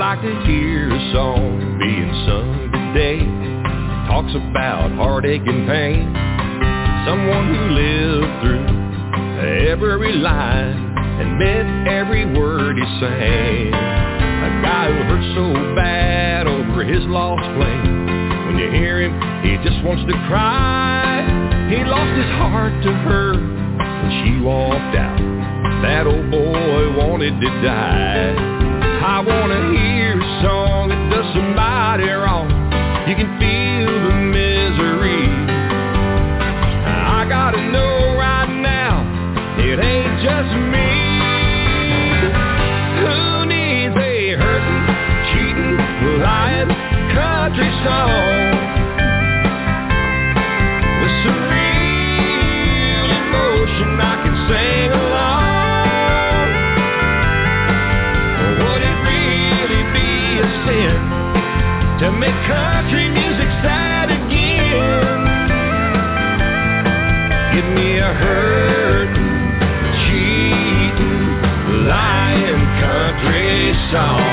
like to hear a song being sung today. Talks about heartache and pain. Someone who lived through every line and meant every word he sang. A guy who hurt so bad over his lost flame. When you hear him, he just wants to cry. He lost his heart to her when she walked out. That old boy wanted to die. I wanna hear country song? With some real emotion I can sing along. Would it really be a sin to make country music sad again? Give me a hurting, cheating, lying country song.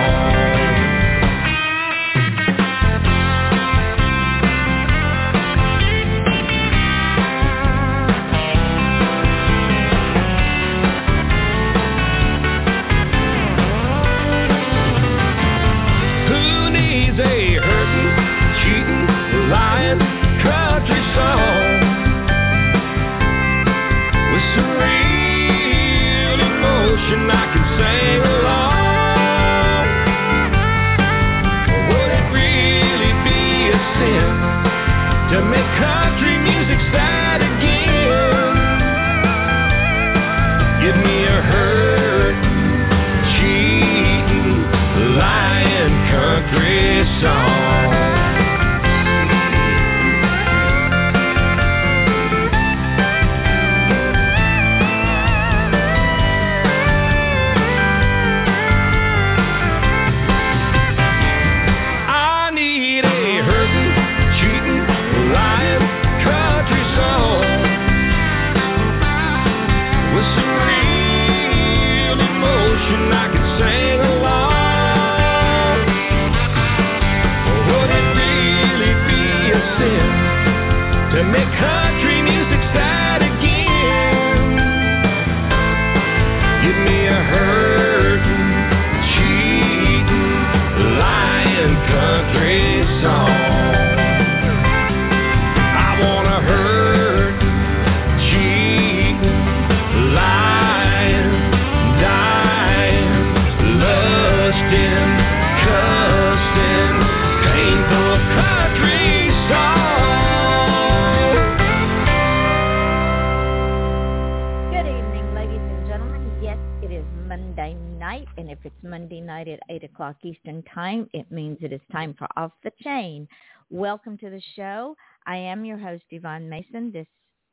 Welcome to the show. I am your host, Yvonne Mason, this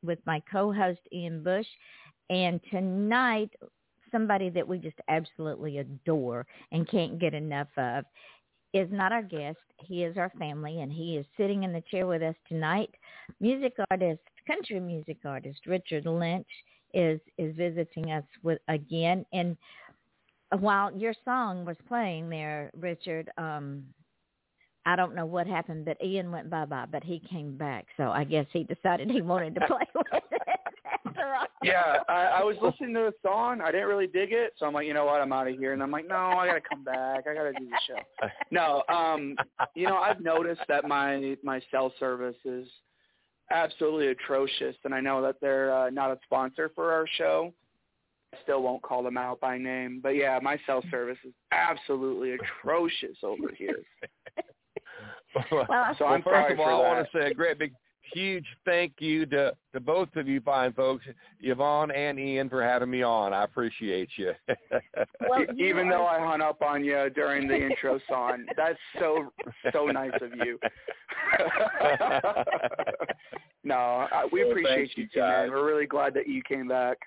with my co-host, Ian Bush. And tonight, somebody that we just absolutely adore and can't get enough of is not our guest. He is our family, and he is sitting in the chair with us tonight. Music artist, country music artist, Richard Lynch is is visiting us with again. And while your song was playing there, Richard, um, I don't know what happened, but Ian went bye bye, but he came back. So I guess he decided he wanted to play with it. yeah, I, I was listening to the song. I didn't really dig it, so I'm like, you know what, I'm out of here. And I'm like, no, I gotta come back. I gotta do the show. No, um, you know, I've noticed that my my cell service is absolutely atrocious, and I know that they're uh, not a sponsor for our show. I still won't call them out by name, but yeah, my cell service is absolutely atrocious over here. well, So I'm first sorry of all, I want to say a great big, huge thank you to to both of you fine folks, Yvonne and Ian, for having me on. I appreciate you. Well, you Even are- though I hung up on you during the intro song, that's so so nice of you. no, I, we Well, appreciate you you, too, man. We're really glad that you came back.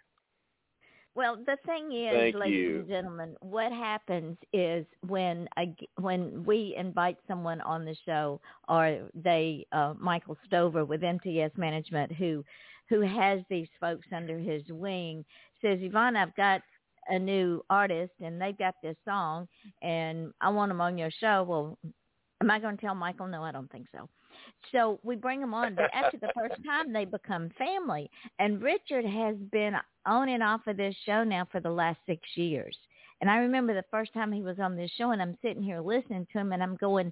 Well, the thing is, Thank ladies you. and gentlemen, what happens is when g when we invite someone on the show, or they uh, Michael Stover with MTS Management, who who has these folks under his wing, says, Yvonne, I've got a new artist and they've got this song and I want them on your show. Well, am I going to tell Michael? No, I don't think so. So we bring them on, but after the first time, they become family. And Richard has been on and off of this show now for the last six years. And I remember the first time he was on this show, and I'm sitting here listening to him, and I'm going,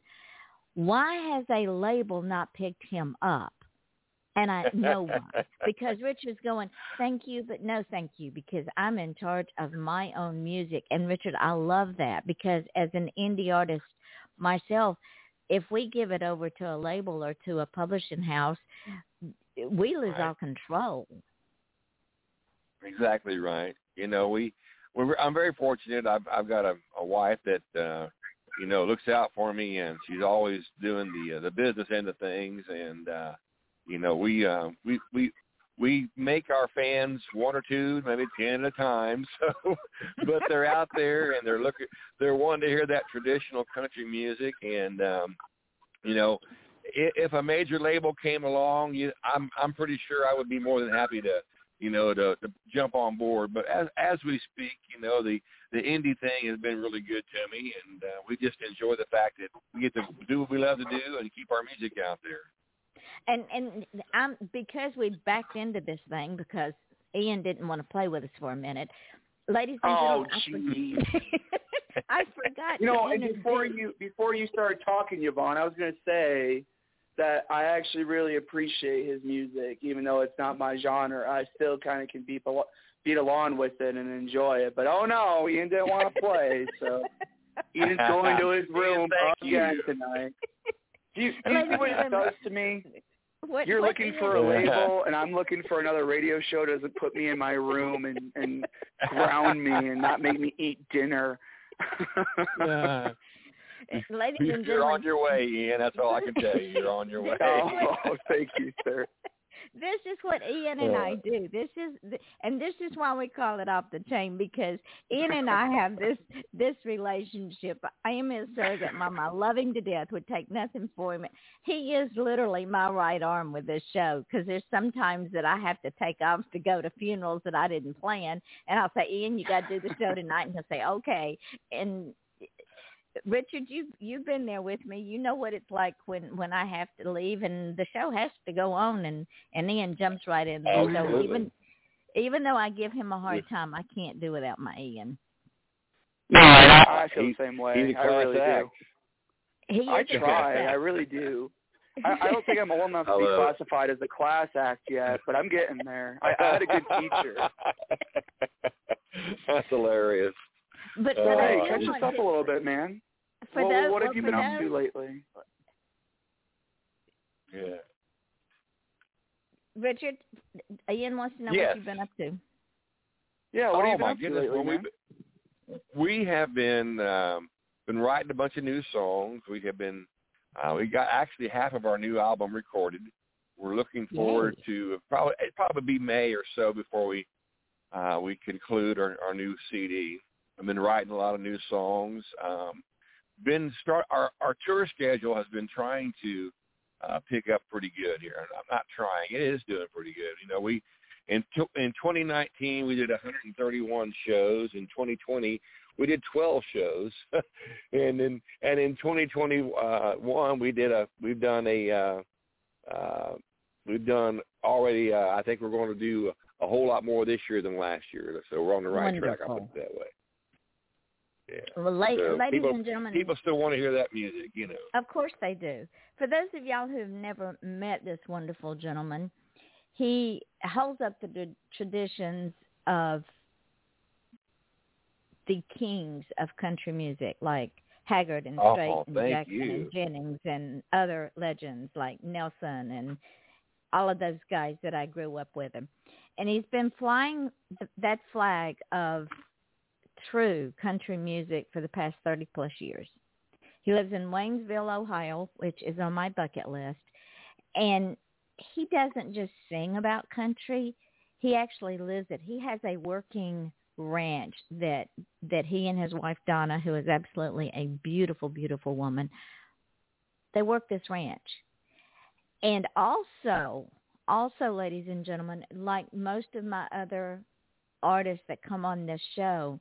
"Why has a label not picked him up?" And I know why. Because Richard's going, thank you, but no thank you, because I'm in charge of my own music. And Richard, I love that because as an indie artist myself, if we give it over to a label or to a publishing house, we lose Right. our control. Exactly right. You know, we we're, I'm very fortunate. I've I've got a, a wife that uh, you know looks out for me, and she's always doing the uh, the business end of things. And uh, you know, we uh, we we we make our fans one or two, maybe ten at a time. So, but they're out there and they're looking, they're wanting to hear that traditional country music. And um, you know, if, if a major label came along, you, I'm I'm pretty sure I would be more than happy to you know, to, to jump on board. But as as we speak, you know, the the indie thing has been really good to me, and uh, we just enjoy the fact that we get to do what we love to do and keep our music out there. And and I'm because we backed into this thing because Ian didn't want to play with us for a minute. Ladies and Oh, gentlemen, I, jeez. for- I forgot. You know, and before you before you started talking, Yvonne, I was going to say that I actually really appreciate his music, even though it's not my genre. I still kind of can beat al- beat along with it and enjoy it. But oh no, Ian didn't want to play, so Ian's going to his room Thank again you. tonight. Do you, do you see what it does to me? What, You're what looking Ian for a did- label, and I'm looking for another radio show that doesn't put me in my room and and ground me and not make me eat dinner. Uh, Ladies and you're on your way, Ian. That's all I can tell you. You're on your way. oh, thank you, sir. This is what Ian and I Uh. do. This is, and this is why we call it off the chain because Ian and I have this this relationship. I am his surrogate mom. I love him to death. Would take nothing for him. He is literally my right arm with this show because there's sometimes that I have to take off to go to funerals that I didn't plan, and I'll say, Ian, you got to do the show tonight, and he'll say, okay, and. Richard, you you've been there with me. You know what it's like when when I have to leave and the show has to go on and and Ian jumps right in there. So even even though I give him a hard time, I can't do without my Ian. No, I feel the same way. He's a I really class do. act. He is I a class try. I really do. I, I don't think I'm old enough to be Hello. classified as a class act yet, but I'm getting there. I, I had a good teacher. That's hilarious. But Uh, for Hey, those catch who yourself a little bit, man. for well, those, what have well, you for been up those- to lately? Yeah. Richard, Ian wants to know Yes. what you've been up to. Yeah, what oh have you been my up to goodness! lately, well, man? we we have been um, been writing a bunch of new songs. We have been uh, we got actually half of our new album recorded. We're looking forward to probably it probably be May or so before we uh, we conclude our, our new CD. I've been writing a lot of new songs. Um, been start our our tour schedule has been trying to uh, pick up pretty good here. I'm not trying; it is doing pretty good. You know, we in t- in 2019 we did 131 shows. In 2020 we did 12 shows, and in and in 2021 we did a we've done a uh, uh, we've done already. Uh, I think we're going to do a, a whole lot more this year than last year. So we're on the right track. I'll put it that way. Yeah. So ladies people- and gentlemen, People still want to hear that music, you know. Of course they do. For those of y'all who have never met this wonderful gentleman, he holds up the traditions of the kings of country music, like Haggard and Oh, Strait and Jackson you. and Jennings and other legends like Nelson and all of those guys that I grew up with him. And he's been flying th- that flag of true country music for the past 30 plus years. He lives in Waynesville, Ohio, which is on my bucket list. And he doesn't just sing about country. He actually lives it. He has a working ranch that that he and his wife Donna, who is absolutely a beautiful, beautiful woman, they work this ranch. And also, also, ladies and gentlemen, like most of my other artists that come on this show,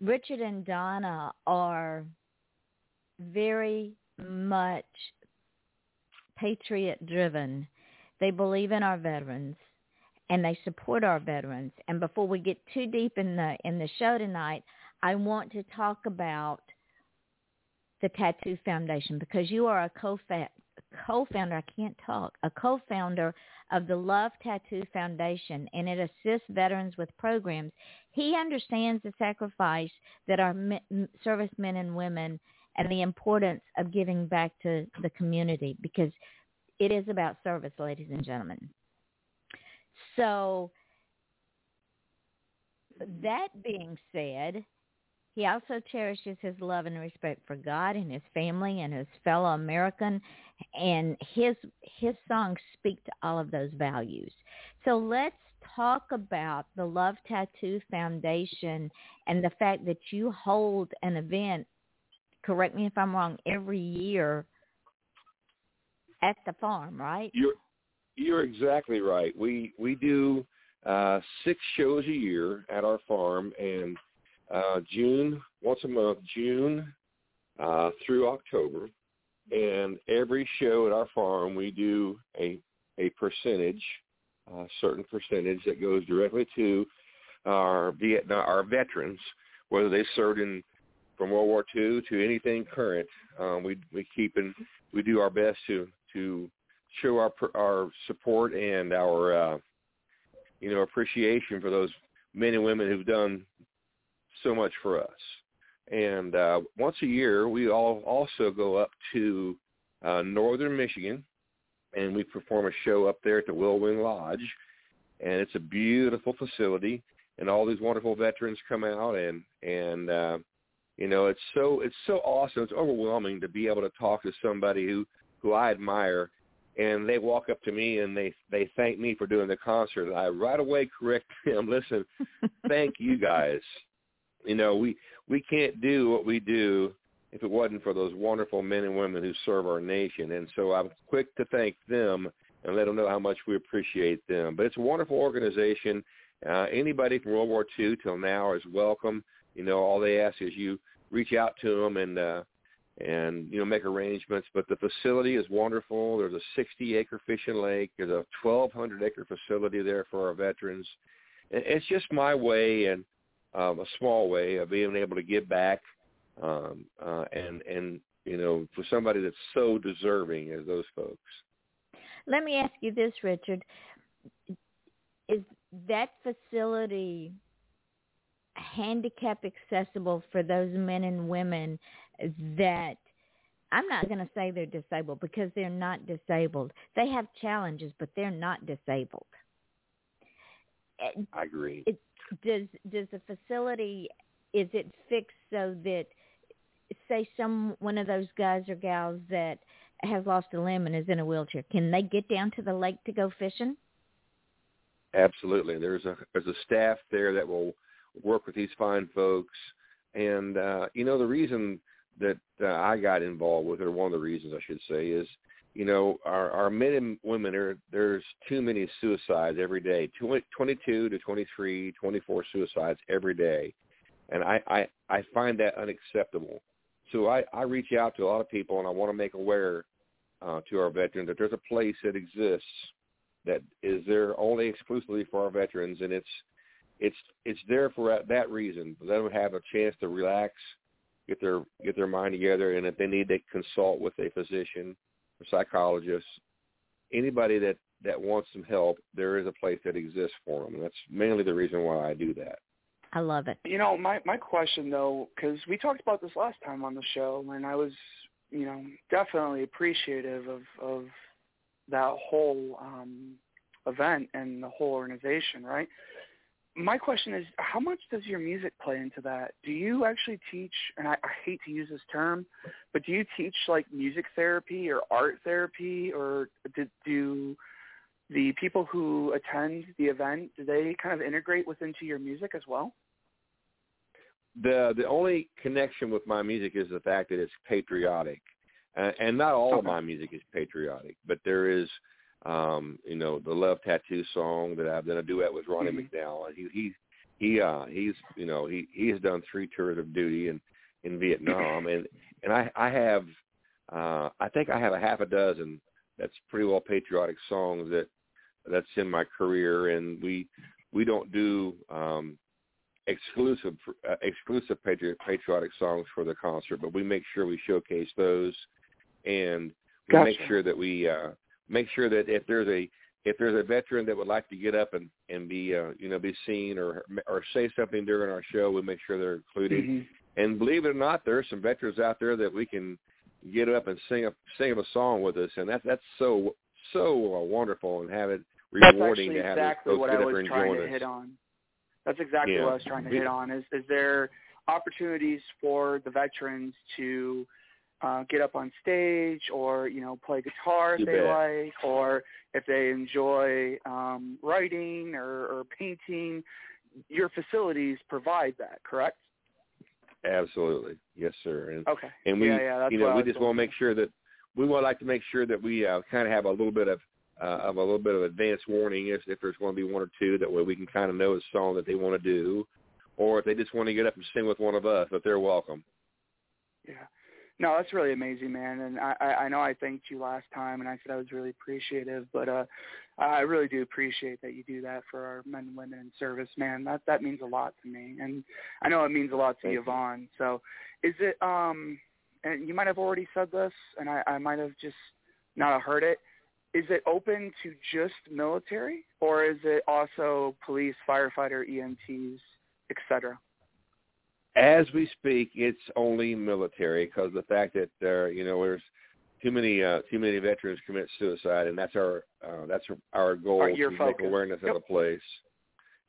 Richard and Donna are very much patriot driven. They believe in our veterans and they support our veterans. And before we get too deep in the in the show tonight, I want to talk about the Tattoo Foundation because you are a co co-founder, I can't talk, a co-founder of the Love Tattoo Foundation, and it assists veterans with programs. He understands the sacrifice that our servicemen and women and the importance of giving back to the community because it is about service, ladies and gentlemen. So that being said, he also cherishes his love and respect for God and his family and his fellow American and his his songs speak to all of those values. So let's talk about the Love Tattoo Foundation and the fact that you hold an event, correct me if I'm wrong, every year at the farm, right? You're you're exactly right. We we do uh, six shows a year at our farm, and uh, June, once a month, June uh, through October. And every show at our farm, we do a, a percentage, a certain percentage that goes directly to our Vietnam, our veterans, whether they served in from World War II to anything current. Um, we we keep and we do our best to to show our our support and our uh, you know appreciation for those men and women who've done so much for us. And uh, once a year, we all also go up to uh, northern Michigan, and we perform a show up there at the Whirlwind Lodge. And it's a beautiful facility, and all these wonderful veterans come out, and and uh, you know it's so it's so awesome. It's overwhelming to be able to talk to somebody who who I admire, and they walk up to me and they they thank me for doing the concert. I right away correct them. Listen, thank you guys you know, we we can't do what we do if it wasn't for those wonderful men and women who serve our nation. And so I'm quick to thank them and let them know how much we appreciate them. But it's a wonderful organization. Uh, anybody from World War II till now is welcome. You know, all they ask is you reach out to them and uh, and you know make arrangements. But the facility is wonderful. There's a 60 acre fishing lake. There's a 1,200 acre facility there for our veterans. It's just my way and um, a small way of being able to give back, um, uh, and and you know for somebody that's so deserving as those folks. Let me ask you this, Richard: Is that facility handicap accessible for those men and women that I'm not going to say they're disabled because they're not disabled. They have challenges, but they're not disabled. I agree. It, does does the facility is it fixed so that say some one of those guys or gals that has lost a limb and is in a wheelchair can they get down to the lake to go fishing? Absolutely. There's a there's a staff there that will work with these fine folks. And uh you know the reason that uh, I got involved with it or one of the reasons I should say is you know, our, our men and women are there's too many suicides every day, 22 to 23, 24 suicides every day, and I I, I find that unacceptable. So I, I reach out to a lot of people and I want to make aware uh, to our veterans that there's a place that exists that is there only exclusively for our veterans, and it's it's it's there for that reason. Let them have a chance to relax, get their get their mind together, and if they need to consult with a physician psychologists, anybody that that wants some help, there is a place that exists for them. And that's mainly the reason why I do that. I love it. You know, my my question though, because we talked about this last time on the show, and I was, you know, definitely appreciative of of that whole um, event and the whole organization, right? My question is, how much does your music play into that? Do you actually teach, and I, I hate to use this term, but do you teach like music therapy or art therapy, or did, do the people who attend the event, do they kind of integrate with into your music as well? The the only connection with my music is the fact that it's patriotic, uh, and not all okay. of my music is patriotic, but there is um, you know, the Love Tattoo song that I've done a duet with Ronnie mm-hmm. McDowell. He he he uh he's you know, he he has done three tours of duty in in Vietnam and and I I have uh I think I have a half a dozen that's pretty well patriotic songs that that's in my career and we we don't do um exclusive uh, exclusive patri- patriotic songs for the concert but we make sure we showcase those and we gotcha. make sure that we uh make sure that if there's a if there's a veteran that would like to get up and and be uh, you know be seen or or say something during our show, we make sure they're included. Mm-hmm. And believe it or not, there are some veterans out there that we can get up and sing a sing a song with us, and that's that's so so uh, wonderful and have it rewarding to have exactly those what get I up was and trying to us. hit on. That's exactly yeah. what I was trying to hit on. Is is there opportunities for the veterans to uh, get up on stage or you know play guitar if You they bet. like or if they enjoy um, writing or, or painting your facilities provide that correct? Absolutely, yes, sir. And okay. and we yeah, yeah, that's you know we just want to make sure that we would like to make sure that we uh, kind of have a little bit of uh, of a little bit of advance warning if if there's going to be one or two. That way we can kind of know a song that they want to do, or if they just want to get up and sing with one of us, that they're welcome. yeah no that's really amazing man. And I, I know I thanked you last time and I said I was really appreciative but uh I really do appreciate that you do that for our men and women in service man. That that means a lot to me. And I know it means a lot to Thank you. Yvonne. So is it um and you might have already said this and I, I might have just not heard it. Is it open to just military or is it also police firefighter EMTs etc As we speak, it's only military because the fact that uh, you know there's too many uh, too many veterans commit suicide, and that's our uh, that's our goal Our- to your make awareness Yep. of a place,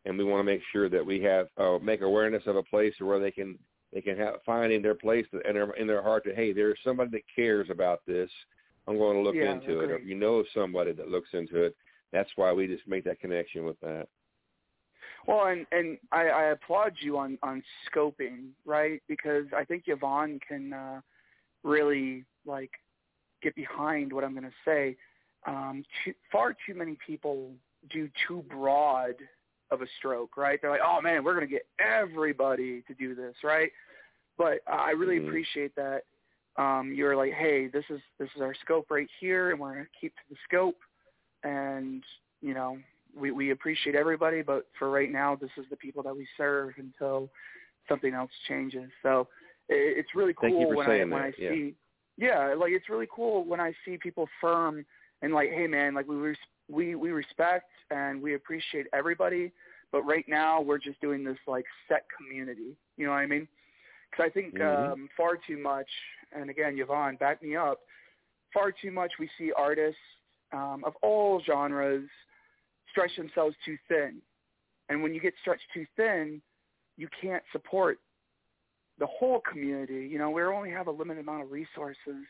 and we want to make sure that we have uh, make awareness of a place where they can they can have, find in their place and in their in their heart that hey, there's somebody that cares about this. I'm going to look Yeah, into it. Or if you know somebody that looks into it, that's why we just make that connection with that. Well, and and I, I applaud you on on scoping, right? Because I think Yvonne can uh, really like get behind what I'm going to say. Um, too, far too many people do too broad of a stroke, right? They're like, oh man, we're going to get everybody to do this, right? But I really Mhm. appreciate that um, you're like, hey, this is this is our scope right here, and we're going to keep to the scope, and you know, we, we appreciate everybody, but for right now, this is the people that we serve until something else changes. So it, it's really cool when I when that, yeah. see, yeah, like it's really cool when I see people firm and like, hey man, like we res- we we respect and we appreciate everybody, but right now we're just doing this like set community. You know what I mean? Because I think Mhm. um, far too much, and again, Yvonne, back me up. Far too much we see artists um, of all genres stretch themselves too thin. And when you get stretched too thin, you can't support the whole community. You know, we only have a limited amount of resources.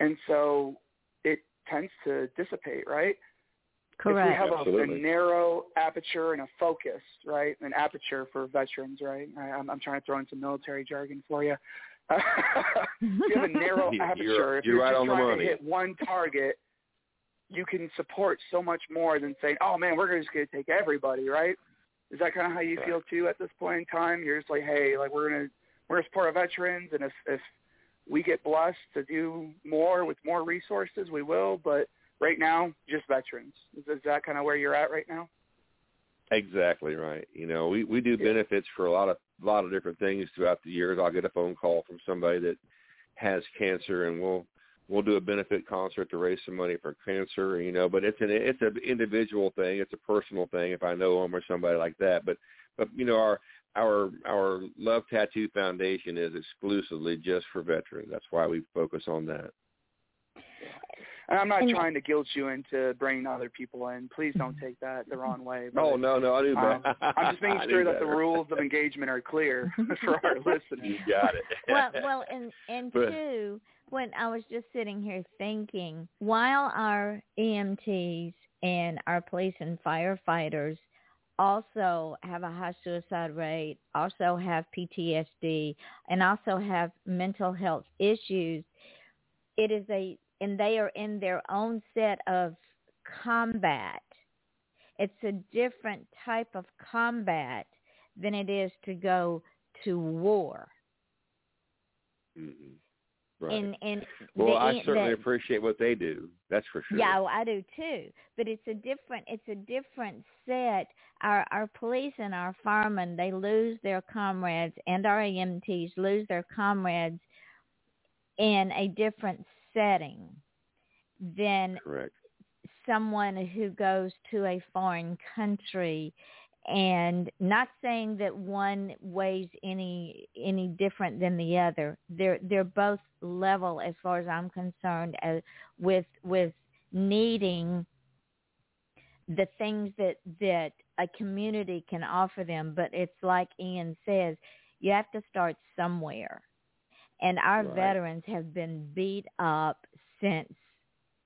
And so it tends to dissipate, right? Correct. If we have a, a narrow aperture and a focus, right? An aperture for veterans, right? I, I'm, I'm trying to throw in some military jargon for you. you have a narrow You're- aperture, if you're you're right just on the trying money. to hit one target, you can support so much more than saying, "Oh man, we're just going to take everybody," right? Is that kind of how you Right. feel too at this point in time? You're just like, "Hey, like we're gonna we're gonna support our veterans, and if if we get blessed to do more with more resources, we will." But right now, just veterans. Is, is that kind of where you're at right now? Exactly right. You know, we we do Yeah. benefits for a lot of a lot of different things throughout the years. I'll get a phone call from somebody that has cancer, and we'll we'll do a benefit concert to raise some money for cancer. You know, but it's an it's an individual thing. It's a personal thing. If I know them or somebody like that, but but you know our our our Love Tattoo Foundation is exclusively just for veterans. That's why we focus on that. And I'm not trying to guilt you into bringing other people in. Please don't take that the wrong way. but- No, no, no. I do Um, better. I'm just making sure do that the rules of engagement are clear for our listeners. You got it. well, well, and and But- two, when I was just sitting here thinking, while our EMTs and our police and firefighters also have a high suicide rate, also have PTSD, and also have mental health issues, it is a and they are in their own set of combat. It's a different type of combat than it is to go to war. Mm-hmm. Right. And and well, the, I certainly the, appreciate what they do. That's for sure. Yeah, well, I do too. But it's a different it's a different set. Our our police and our firemen they lose their comrades, and our EMTs lose their comrades in a different setting than Correct. someone who goes to a foreign country and not saying that one weighs any any different than the other they're they're both level as far as i'm concerned as with with needing the things that that a community can offer them but it's like ian says you have to start somewhere and our Right. veterans have been beat up since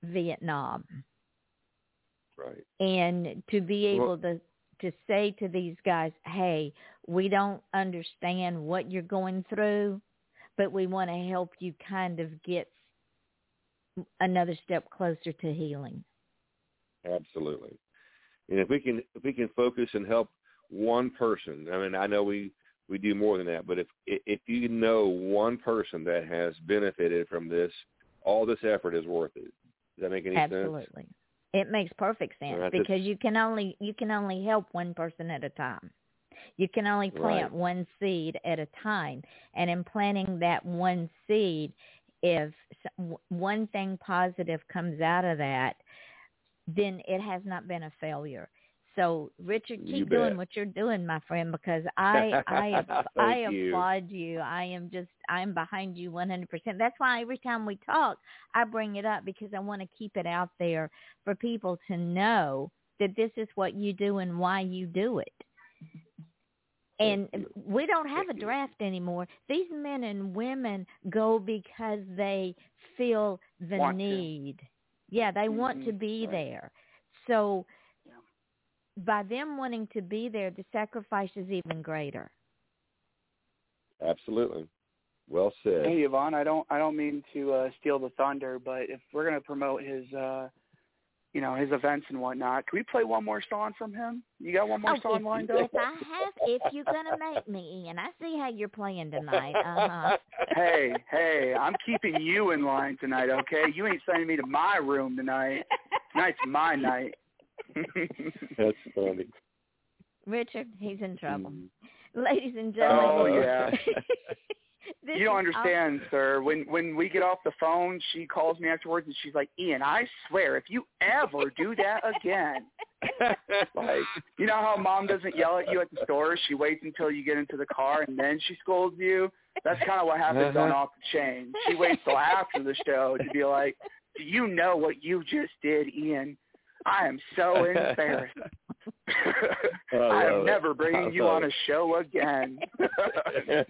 vietnam Right. and to be Well- able to to say to these guys, "Hey, we don't understand what you're going through, but we want to help you kind of get another step closer to healing." Absolutely. And if we can if we can focus and help one person, I mean, I know we we do more than that, but if if you know one person that has benefited from this, all this effort is worth it. Does that make any sense? Absolutely. It makes perfect sense Right, because you can only you can only help one person at a time. You can only plant Right. one seed at a time, and in planting that one seed, if one thing positive comes out of that, then it has not been a failure. So, Richard, You keep doing bet. what you're doing, my friend, because I I I you. applaud you. I am just I'm behind you 100%. That's why every time we talk, I bring it up because I want to keep it out there for people to know that this is what you do and why you do it. And we don't have a you. draft anymore. These men and women go because they feel the Want to. need. Yeah, they want to Mhm, be right. there. So. By them wanting to be there, the sacrifice is even greater. Absolutely. Well said. Hey Yvonne, I don't I don't mean to uh, steal the thunder, but if we're gonna promote his uh you know, his events and whatnot, can we play one more song from him? You got one more Oh, song if, lined if? I have, if you're gonna make me, Ian, I see how you're playing tonight. Uh huh. hey, hey, I'm keeping you in line tonight, okay? You ain't sending me to my room tonight. Tonight's my night. That's funny. Richard, he's in trouble. Mm. Ladies and gentlemen. Oh, yeah. this you don't is understand, sir. When when we get off the phone, she calls me afterwards and she's like, "Ian, I swear, if you ever do that again, like, you know how mom doesn't yell at you at the store? She waits until you get into the car and then she scolds you. That's kind of what happens on Uh-huh. Off the Chain. She waits till after the show to be like, "Do you know what you just did, Ian? I am so embarrassed. I I am never I bringing you love on a show again. I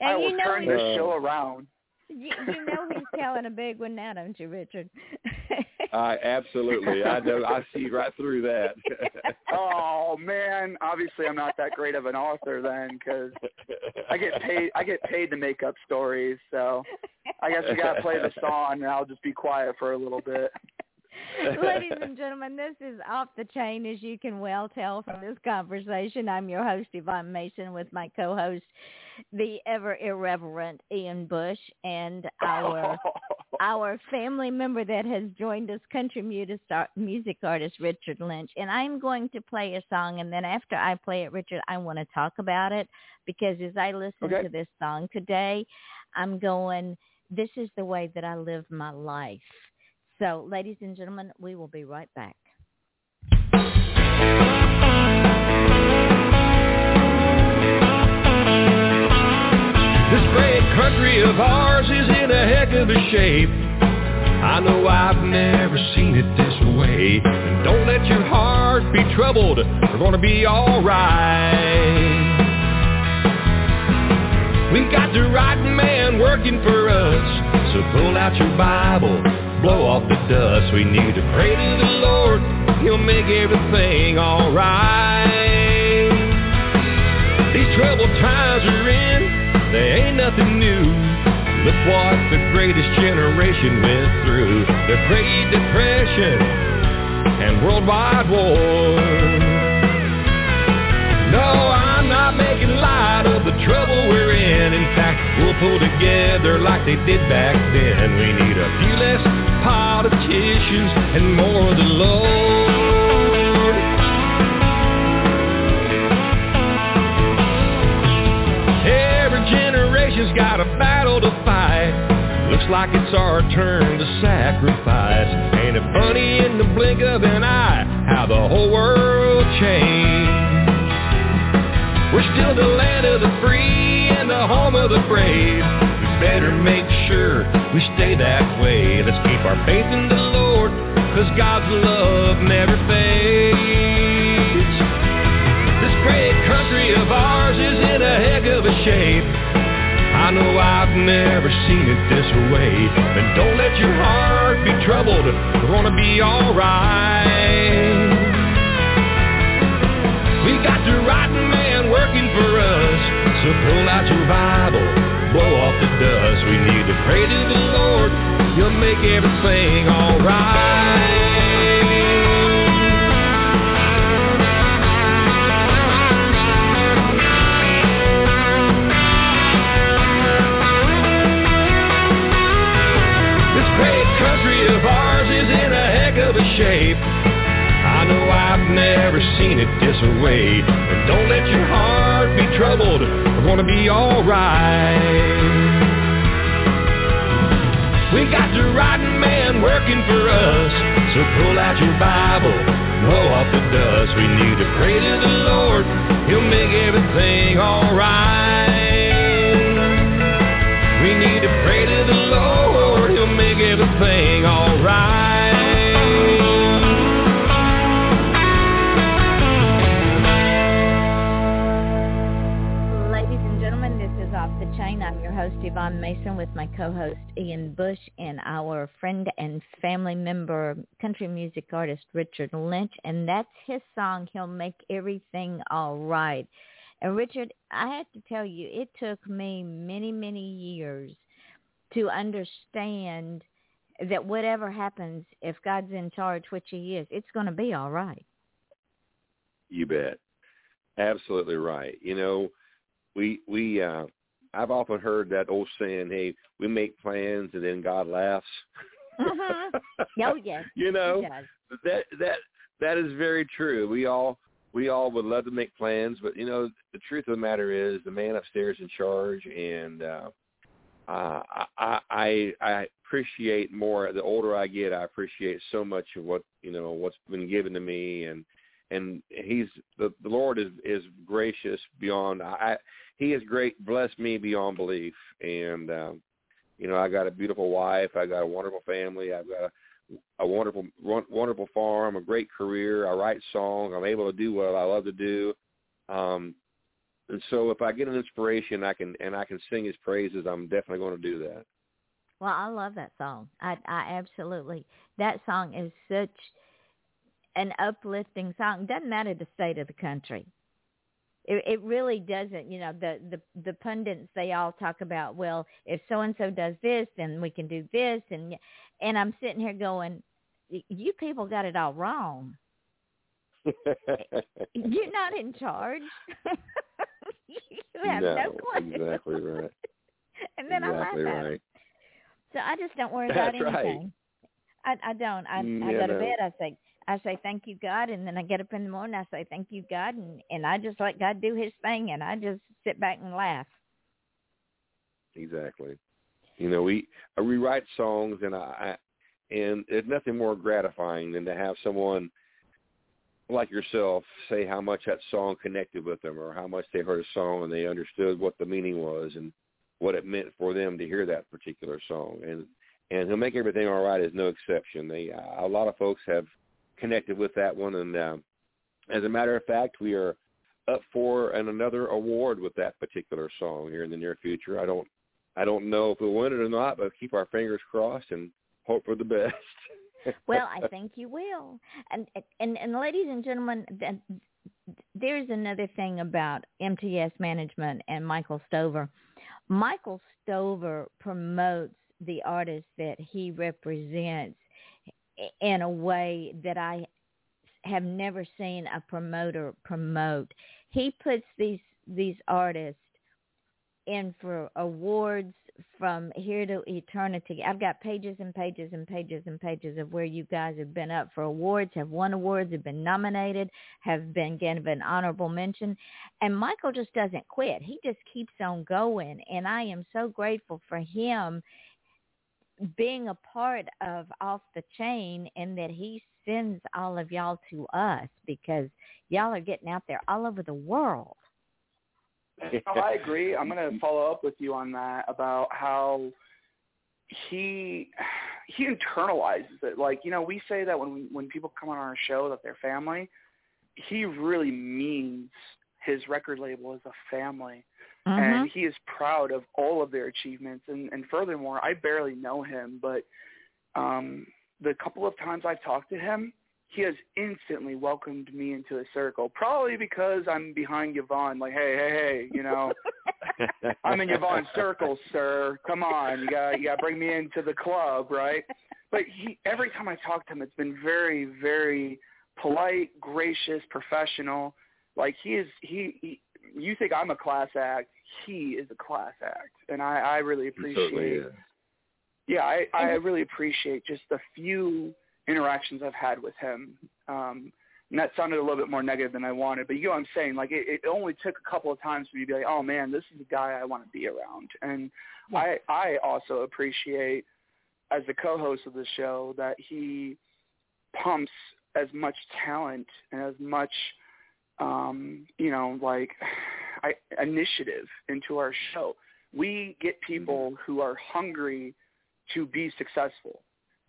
And will you know turn he's- this show around. you, you know he's telling a big one now, don't you, Richard? I absolutely. I know. I see right through that. Oh man, obviously I'm not that great of an author then, because I get paid. I get paid to make up stories, so I guess we gotta play the song, and I'll just be quiet for a little bit. Ladies and gentlemen, this is off the chain, as you can well tell from this conversation. I'm your host, Yvonne Mason, with my co-host, the ever irreverent Ian Bush, and our our family member that has joined us, country music, music artist Richard Lynch. And I'm going to play a song, and then after I play it, Richard, I want to talk about it because as I listen Okay. to this song today, I'm going, this is the way that I live my life. So, ladies and gentlemen, we will be right back. This great country of ours is in a heck of a shape. I know I've never seen it this way. And don't let your heart be troubled. We're gonna be alright. We got the right man working for us. So pull out your Bible, blow off the dust. We need to pray to the Lord. He'll make everything alright. These troubled times are in, they ain't nothing new. Look what the greatest generation went through. The Great Depression and worldwide war. No, I'm not making light of the trouble we're in. In fact, we'll pull together like they did back then. We need a few less politicians and more of the Lord. Every generation's got a battle to fight. Looks like it's our turn to sacrifice. Ain't it funny in the blink of an eye how the whole world changed? We're still the land of the free and the home of the brave. Better make sure we stay that way. Let's keep our faith in the Lord, cause God's love never fades. This great country of ours is in a heck of a shape. I know I've never seen it this way. But don't let your heart be troubled. We're gonna be alright. We got the right man working for us. So pull out your Bible, blow off the dust. We need to pray to the Lord. He'll make everything alright. This great country of ours is in a heck of a shape. I know I've never seen it this way. Working for us. So pull out your Bible, blow off the dust. We need to pray to the Lord. He'll make everything alright. Yvonne Mason, with my co-host, Ian Bush, and our friend and family member, country music artist, Richard Lynch. And that's his song, He'll Make Everything All Right. And Richard, I have to tell you, it took me many, many years to understand that whatever happens, if God's in charge, which he is, it's going to be all right. You bet. Absolutely right. You know, we we uh I've often heard that old saying, "Hey, we make plans and then God laughs." Mhm. Oh, yes. you know that that that is very true. We all we all would love to make plans, but you know the truth of the matter is the man upstairs in charge, and uh, uh, I I I appreciate more. The older I get, I appreciate so much of what you know what's been given to me, and and he's the the Lord is is gracious beyond. I he has great blessed me beyond belief, and um, you know I got a beautiful wife, I got a wonderful family, I've got a a wonderful wonderful farm, a great career. I write songs. I'm able to do what I love to do. Um, and so if I get an inspiration, I can and I can sing His praises. I'm definitely going to do that. Well, I love that song. I I absolutely that song is such an uplifting song. Doesn't matter the state of the country. It, it really doesn't. You know, the the the pundits they all talk about. Well, if so and so does this, then we can do this, and and I'm sitting here going, you people got it all wrong. You're not in charge. you have no, no, clue. exactly right. and then exactly I laugh right. So I just don't worry about That's right. anything. I I don't. I Mm, I yeah, go to no. bed. I say I say thank you God, and then I get up in the morning. I say thank you God, and and I just let God do His thing, and I just sit back and laugh. Exactly. You know, we uh, we write songs, and I, I and there's nothing more gratifying than to have someone like yourself say how much that song connected with them, or how much they heard a song and they understood what the meaning was and what it meant for them to hear that particular song. And and he'll make everything all right is no exception. They a lot of folks have connected with that one, and um, as a matter of fact, we are up for an, another award with that particular song here in the near future. I don't I don't know if we'll win it or not, but keep our fingers crossed and hope for the best. Well, I think you will. And and and ladies and gentlemen, there's another thing about MTS management and Michael Stover. Michael Stover promotes the artist that he represents in a way that I have never seen a promoter promote. He puts these these artists in for awards from here to eternity. I've got pages and pages and pages and pages of where you guys have been up for awards, have won awards, have been nominated, have been given an honorable mention. And Michael just doesn't quit. He just keeps on going. And I am so grateful for him being a part of Off the Chain and that he sends all of y'all to us because y'all are getting out there all over the world. I agree. I'm going to follow up with you on that about how he he internalizes it. Like you know, we say that when we, when people come on our show that they're family. He really means his record label is a family, mm-hmm. and he is proud of all of their achievements. And, and furthermore, I barely know him, but um, the couple of times I've talked to him, he has instantly welcomed me into his circle. Probably because I'm behind Yvonne, like, hey, hey, hey, you know, I'm in Yvonne's circle, sir. Come on, you got you got to bring me into the club, right? But he, every time I talk to him, it's been very, very polite, gracious, professional. Like he is, he, he you think I'm a class act, he is a class act, and I, I really appreciate. Yeah, I, I really appreciate just the few interactions I've had with him. Um, and that sounded a little bit more negative than I wanted, but you know what I'm saying? Like it, it only took a couple of times for me to be like, oh man, this is the guy I want to be around. And yeah. I, I also appreciate as the co-host of the show that he pumps as much talent and as much, um, you know, like I, initiative into our show. We get people mm-hmm. who are hungry to be successful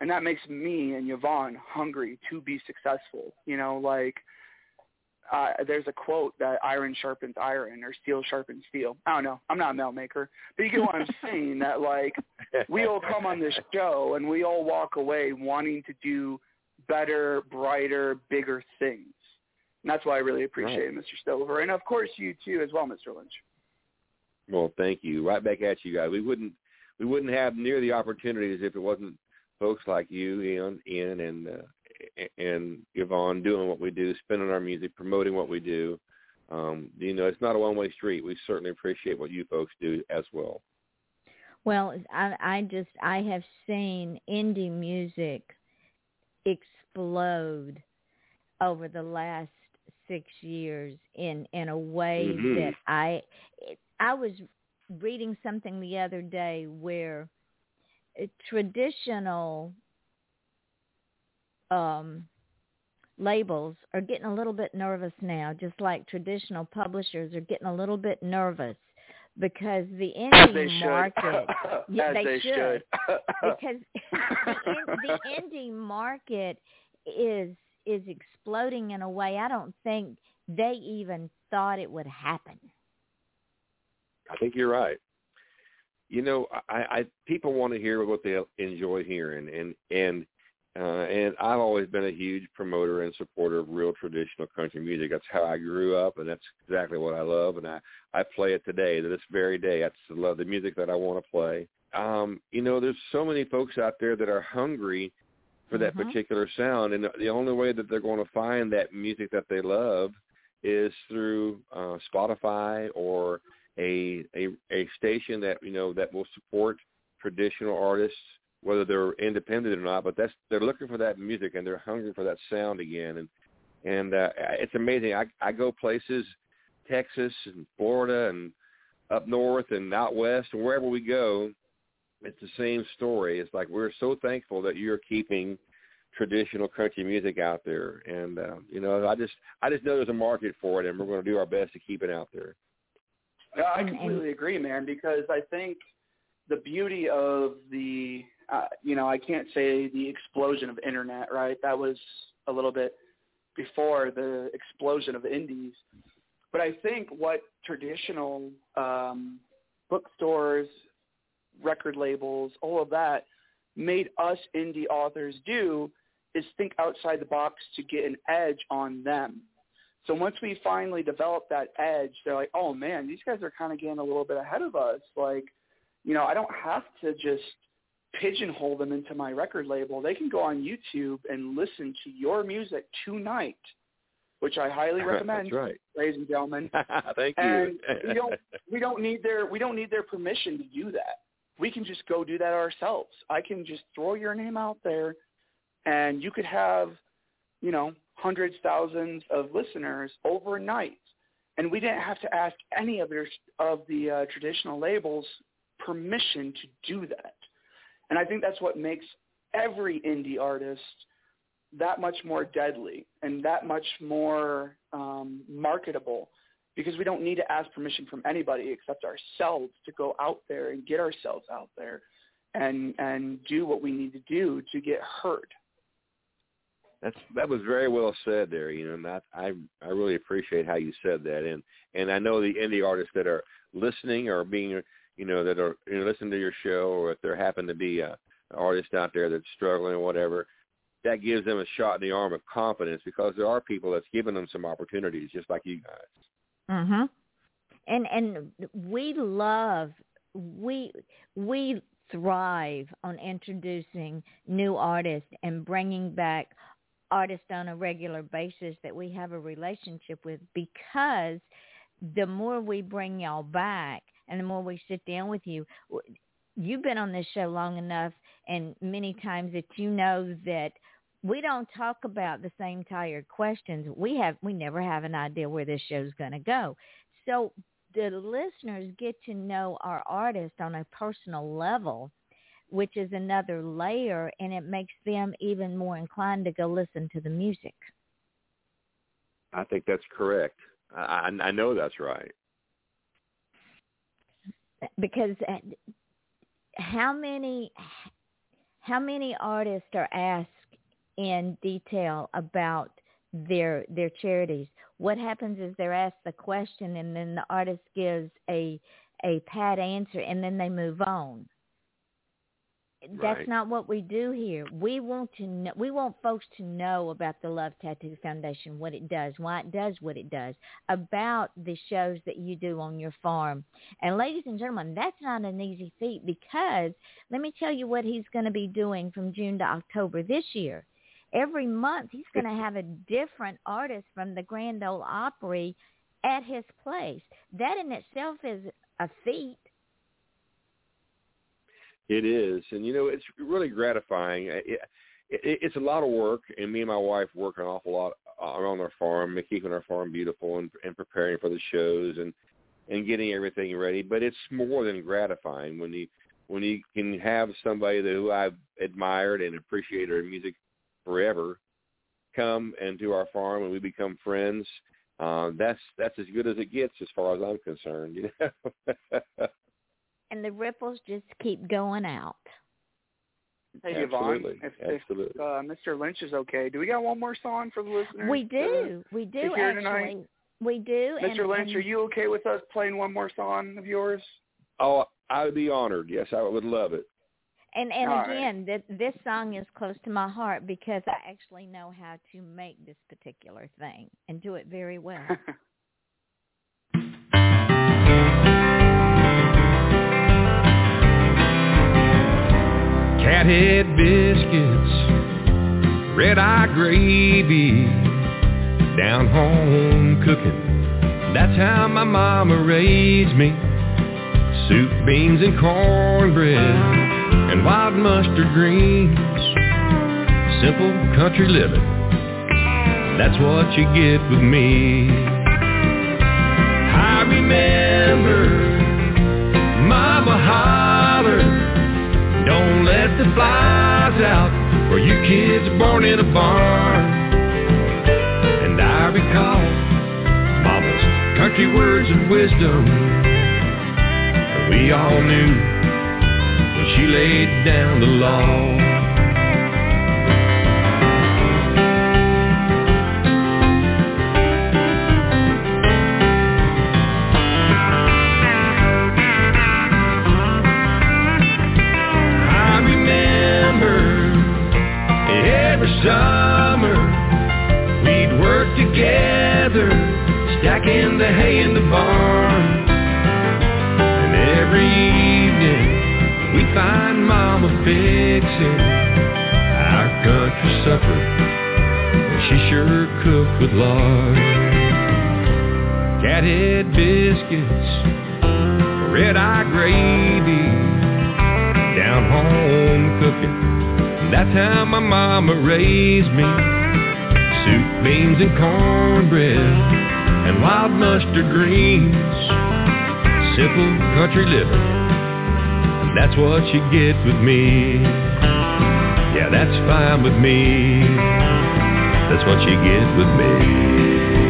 and that makes me and Yvonne hungry to be successful. You know, like uh, there's a quote that iron sharpens iron or steel sharpens steel. I don't know. I'm not a mail maker, but you get what I'm saying. That like we all come on this show and we all walk away wanting to do better, brighter, bigger things. And that's why I really appreciate right. Mr. Stover, and of course you too as well, Mr. Lynch. Well, thank you. Right back at you guys. We wouldn't we wouldn't have near the opportunities if it wasn't folks like you, Ian, Ian, and uh, and Yvonne doing what we do, spinning our music, promoting what we do. Um, you know, it's not a one-way street. We certainly appreciate what you folks do as well. Well, I, I just I have seen indie music explode over the last six years in in a way mm-hmm. that I I was reading something the other day where traditional um, labels are getting a little bit nervous now, just like traditional publishers are getting a little bit nervous because the indie market yeah, they, they, should, should. because the, the indie market is is exploding in a way I don't think they even thought it would happen. I think you're right you know, I, I people want to hear what they enjoy hearing, and and uh, and I've always been a huge promoter and supporter of real traditional country music. That's how I grew up, and that's exactly what I love. And I I play it today, to this very day. That's the love the music that I want to play. Um, you know, there's so many folks out there that are hungry for that mm-hmm. particular sound, and the only way that they're going to find that music that they love is through uh, Spotify or a, a a station that you know that will support traditional artists, whether they're independent or not. But that's they're looking for that music and they're hungry for that sound again. And and uh, it's amazing. I I go places, Texas and Florida and up north and out west and wherever we go, it's the same story. It's like we're so thankful that you're keeping traditional country music out there and uh, you know i just i just know there's a market for it and we're going to do our best to keep it out there yeah, I completely agree, man. Because I think the beauty of the, uh, you know, I can't say the explosion of internet, right? That was a little bit before the explosion of indies. But I think what traditional um, bookstores, record labels, all of that made us indie authors do is think outside the box to get an edge on them. So once we finally develop that edge, they're like, oh man, these guys are kind of getting a little bit ahead of us. Like, you know, I don't have to just pigeonhole them into my record label. They can go on YouTube and listen to your music tonight, which I highly recommend. That's right, ladies and gentlemen. Thank and you. we don't we don't need their we don't need their permission to do that. We can just go do that ourselves. I can just throw your name out there, and you could have, you know, hundreds, thousands of listeners overnight. And we didn't have to ask any of, their, of the uh, traditional labels permission to do that. And I think that's what makes every indie artist that much more deadly and that much more um, marketable because we don't need to ask permission from anybody except ourselves to go out there and get ourselves out there and and do what we need to do to get heard. That's that was very well said there, you know, and I I, really appreciate how you said that, and and I know the indie artists that are listening or being, you know, that are you know, listening to your show, or if there happen to be a, artist out there that's struggling or whatever, that gives them a shot in the arm of confidence because there are people that's giving them some opportunities, just like you guys. Mhm. And and we love we we thrive on introducing new artists and bringing back artists on a regular basis that we have a relationship with because the more we bring y'all back and the more we sit down with you, you've been on this show long enough and many times that you know that we don't talk about the same tired questions. We have we never have an idea where this show's going to go. So the listeners get to know our artist on a personal level which is another layer, and it makes them even more inclined to go listen to the music. I think that's correct. I, I know that's right. Because uh, how many how many artists are asked in detail about their their charities? What happens is they're asked the question, and then the artist gives a a pat answer, and then they move on that's not what we do here. We want to know, we want folks to know about the Love Tattoo Foundation, what it does, why it does what it does, about the shows that you do on your farm. And ladies and gentlemen, that's not an easy feat because let me tell you what he's going to be doing from June to October this year. Every month he's going to have a different artist from the Grand Ole Opry at his place. That in itself is a feat it is, and you know, it's really gratifying. It, it, it's a lot of work, and me and my wife work an awful lot around our farm, keeping our farm beautiful, and, and preparing for the shows, and and getting everything ready. But it's more than gratifying when you when you can have somebody that who I've admired and appreciated her music forever come and to our farm and we become friends. Uh, that's that's as good as it gets as far as I'm concerned. You know. and the ripples just keep going out. Hey, Absolutely. Yvonne, if, Absolutely. if uh, Mr. Lynch is okay, do we got one more song for the listeners? We do. we do here actually. Tonight? We do. Mr. And, Lynch, and, are you okay with us playing one more song of yours? Oh, I would be honored. Yes, I would love it. And and All again, right. this this song is close to my heart because I actually know how to make this particular thing and do it very well. cathead biscuits, red eye gravy, down home cooking. That's how my mama raised me. Soup, beans, and cornbread, and wild mustard greens. Simple country living. That's what you get with me. I remember Mama hollered don't let the flies out for you kids born in a barn. And I recall Mama's country words of wisdom. We all knew laid down the law. Mama raised me. Soup, beans, and cornbread, and wild mustard greens. Simple country living, that's what you get with me. Yeah, that's fine with me. That's what you get with me.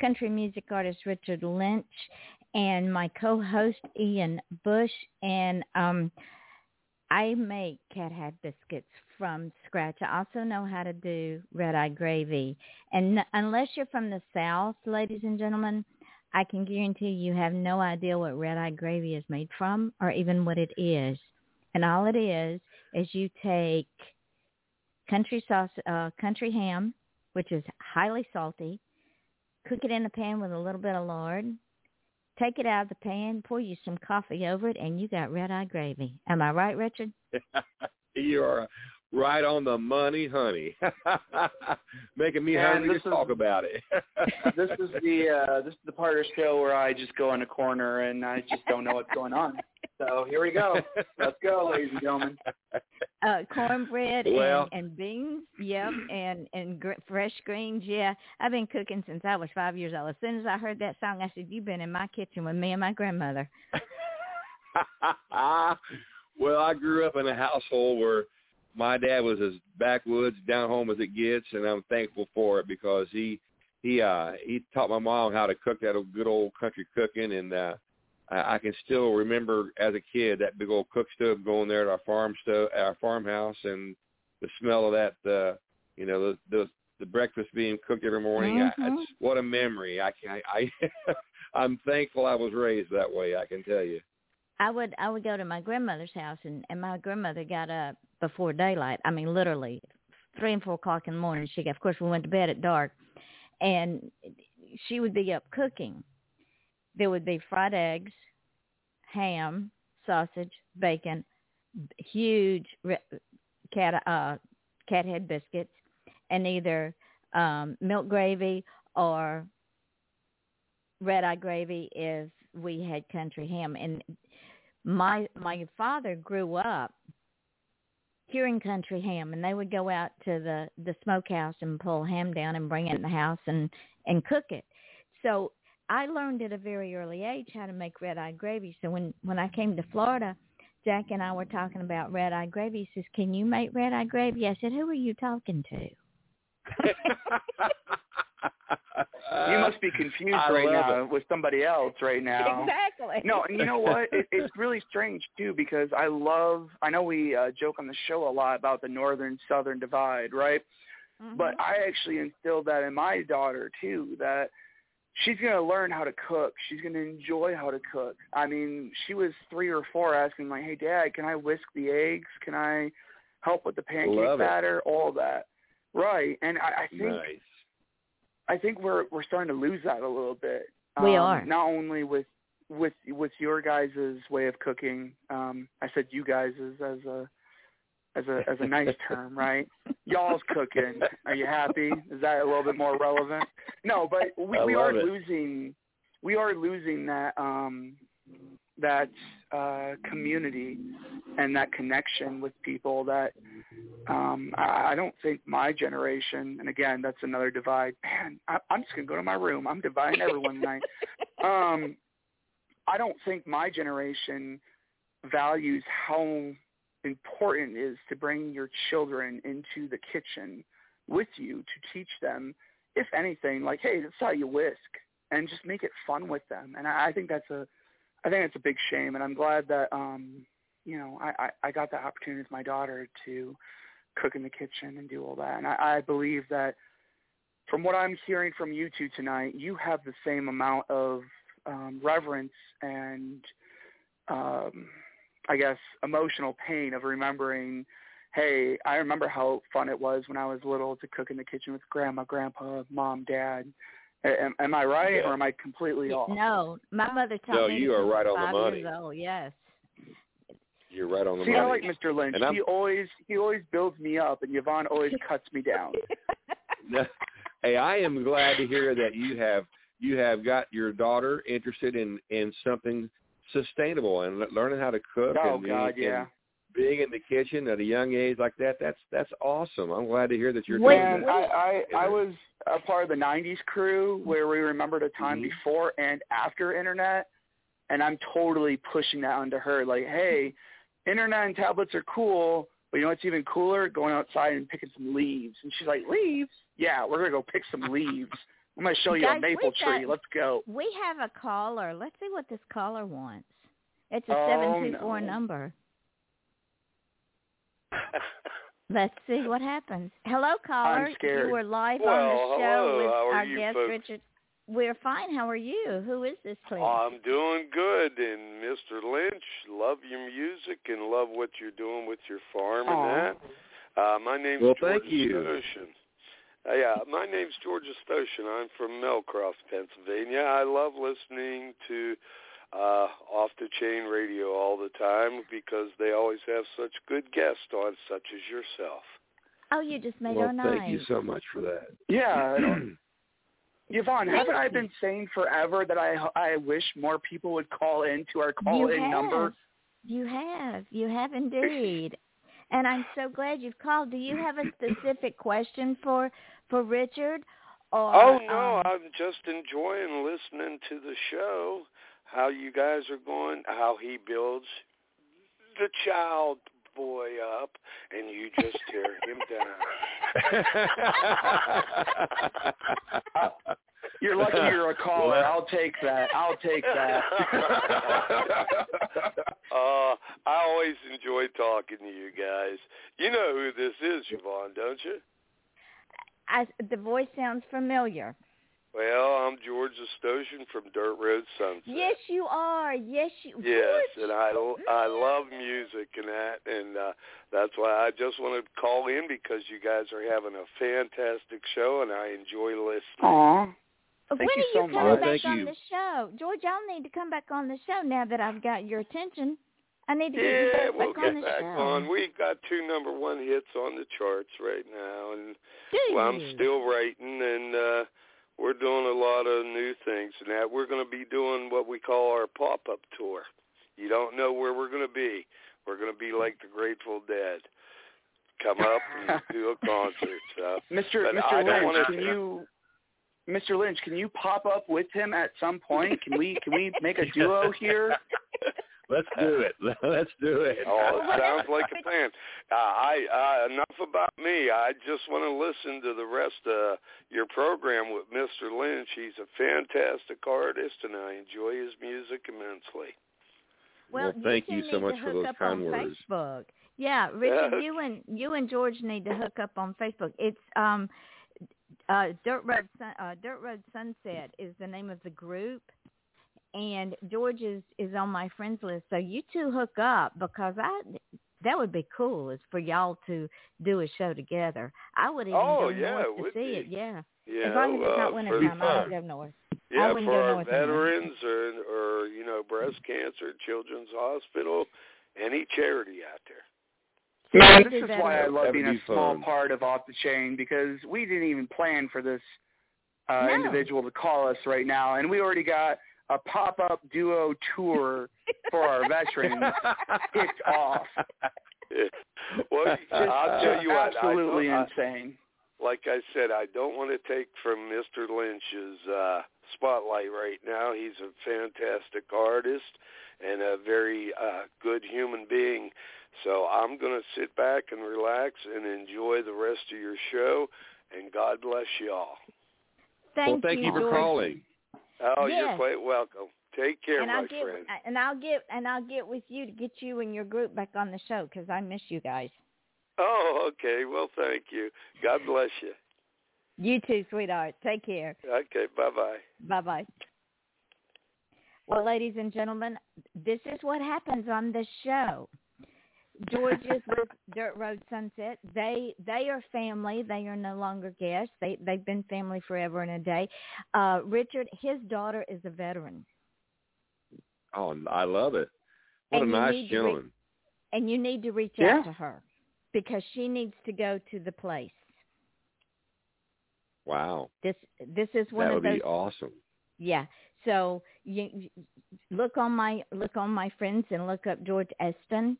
Country music artist Richard Lynch, and my co-host Ian Bush. And um, I make cat head biscuits from scratch. I also know how to do red eye gravy. And unless you're from the South, ladies and gentlemen, I can guarantee you have no idea what red eye gravy is made from or even what it is. And all it is is you take country sauce, uh, country ham, which is highly salty. Cook it in a pan with a little bit of lard. Take it out of the pan, pour you some coffee over it, and you got red eye gravy. Am I right, Richard? you are right on the money, honey. Making me And hungry to is- talk about it. this is the uh, this is the part of the show where I just go in a corner and I just don't know what's going on. So here we go. Let's go, ladies and gentlemen. Uh, cornbread Well- and, and beans, yep, and and gr- fresh greens, yeah. I've been cooking since I was five years old. As soon as I heard that song, I said, "You've been in my kitchen with me and my grandmother." well, I grew up in a household where my dad was as backwoods, down home as it gets, and I'm thankful for it because he he uh he taught my mom how to cook that good old country cooking, and uh I I can still remember as a kid that big old cook stove going there at our farm stove, at our farmhouse, and the smell of that. uh You know, the the, the breakfast being cooked every morning. I, Mhm. it's, what a memory! I can I, I I'm thankful I was raised that way. I can tell you. I would I would go to my grandmother's house and and my grandmother got up before daylight. I mean literally three and four o'clock in the morning. She got, of course we went to bed at dark, and she would be up cooking. There would be fried eggs, ham, sausage, bacon, huge cat uh cat head biscuits, and either um milk gravy or red eye gravy if we had country ham and my my father grew up hearing country ham and they would go out to the the smokehouse and pull ham down and bring it in the house and and cook it. So i learned at a very early age how to make red eye gravy so when when i came to florida jack and i were talking about red eye gravy he says can you make red eye gravy? I said who are you talking to You must be confused I right now it. with somebody else right now. exactly No, and you know what? It, it's really strange too because I love. I know we uh, joke on the show a lot about the northern southern divide, right? Mhm. But I actually instilled that in my daughter too. That she's going to learn how to cook. She's going to enjoy how to cook. I mean, she was three or four asking like, "Hey, Dad, can I whisk the eggs? Can I help with the pancake Love it. batter? All that." Right, and I, I think nice. I think we're we're starting to lose that a little bit. We Um, are. not only with with with your guys' way of cooking. Um, I said you guys as, as a as a as a nice term, right? Y'all's cooking. Are you happy? Is that a little bit more relevant? No, but we, we are love it. losing we are losing that um that uh community and that connection with people that um I, I don't think my generation and again that's another divide. Man I, i'm just going to go to my room. I'm dividing everyone tonight. Um i don't think my generation values how important it is to bring your children into the kitchen with you to teach them if anything like hey that's how you whisk and just make it fun with them. And i, I think that's a i think it's a big shame and i'm glad that um you know i i, I got that opportunity with my daughter to cook in the kitchen and do all that and i, I believe that from what i'm hearing from you two tonight you have the same amount of um reverence and um I guess, emotional pain of remembering. Hey, I remember how fun it was when I was little to cook in the kitchen with grandma, grandpa, mom, dad. Am, am I right, Yeah. or am I completely off? No, my mother taught No, me. No, you are right on the five money. Years old, yes. You're right on the money. See, I like Mr. Lynch. And I'm- He always he always builds me up, and Yvonne always cuts me down. hey, I am glad to hear that you have you have got your daughter interested in in something sustainable and learning how to cook Oh and God, being, yeah. And being in the kitchen at a young age like that. That's that's awesome. I'm glad to hear that you're doing Man, that. I, I I was a part of the '90s crew where we remembered a time Mhm. before and after internet, and I'm totally pushing that onto her. Like, hey, internet and tablets are cool, but you know what's even cooler? Going outside and picking some leaves. And she's like, leaves? Yeah, we're gonna go pick some leaves. I'm gonna show you Guys, a maple we got- tree. Let's go. We have a caller. Let's see what this caller wants. It's a Oh, seven two four no. number. Let's see what happens. Hello, caller. scared. You were live on the show hello. with How are our you guest folks? Richard. We're fine. How are you? Who is this, please? I'm doing good, and Mr. Lynch, love your music and love what you're doing with your farm Aw. and that. Uh, my name's Well, George thank you. Stoshin. Uh, yeah, my name's George Stoshin. I'm from Melcroft, Pennsylvania. I love listening to uh, off the chain radio all the time because they always have such good guests on, such as yourself. oh, you just made well, our night. thank you so much for that. Yeah. Yvonne, Thank haven't I been saying forever that I I wish more people would call in to our call you in have. number? You have. You have indeed. and I'm so glad you've called. Do you have a specific question for for Richard? Or, Oh no, um, I'm just enjoying listening to the show. How you guys are going, how he builds the child boy up, and you just tear him down. You're lucky you're a caller. I'll take that. I'll take that. uh, I always enjoy talking to you guys. You know who this is, Yvonne, don't you? I, the voice sounds familiar. Well, I'm George Astosian from Dirt Road Sunset. Yes, you are. Yes, you. Yes, George. and I I love music and that, and uh, that's why I just want to call in because you guys are having a fantastic show, and I enjoy listening. Aw. when Thank you are so you coming much. back Thank on you. the show, George? I'll need to come back on the show now that I've got your attention. I need to get you Yeah, back we'll on get the back show. on. We've got two number one hits on the charts right now, and well, I'm still writing, and uh, we're doing a lot of new things. And that we're going to be doing what we call our pop-up tour. You don't know where we're going to be. We're going to be like the Grateful Dead. Come up and do a concert. So. Mr. But Mr. I Lynch, wanna- can you Mr. Lynch, can you pop up with him at some point? Can we can we make a duo here? Let's do it. Let's do it. Oh, it sounds like a plan. Uh, I uh, enough about me. I just want to listen to the rest of your program with Mr. Lynch. He's a fantastic artist, and I enjoy his music immensely. Well, Well, thank two you so much for hook those up kind words. Facebook. Yeah, Richard, Yeah. you and you and George need to hook up on Facebook. It's um, uh, Dirt Road Sun, uh, Dirt Road Sunset is the name of the group, and George is is on my friends list. So you two hook up because I that would be cool. Is for y'all to do a show together. I would even Oh, go yeah, north to would see be. it. Yeah, You as long as it's not uh, winter for, time, I would go north. yeah, for our north veterans or or you know breast cancer, children's hospital, any charity out there. Man, this is why I love being a small fun. part of Off the Chain because we didn't even plan for this uh, No. individual to call us right now, and we already got a pop-up duo tour for our veterans kicked off. well, Just, I'll tell just you what. absolutely I, I, insane. like I said, I don't want to take from Mr. Lynch's uh, spotlight right now. He's a fantastic artist and a very uh, good human being. So I'm going to sit back and relax and enjoy the rest of your show. And God bless y'all. Thank well, thank you, for George. calling. Oh, you're quite welcome. Take care, and my I'll get friend. and I'll get and I'll get with you to get you and your group back on the show because I miss you guys. Oh, okay. Well, thank you. God bless you. You too, sweetheart. Take care. Okay, bye-bye. Bye bye. Well, ladies and gentlemen, this is what happens on this show. George is with Dirt Road Sunset. They they are family. They are no longer guests. They they've been family forever and a day. Uh, Richard, his daughter is a veteran. Oh, I love it. What And a nice gentleman. re- and you need to reach Yeah. out to her because she needs to go to the place. wow. This this is one That of would those be awesome. Yeah. So you, you look on my look on my friends and look up George Eston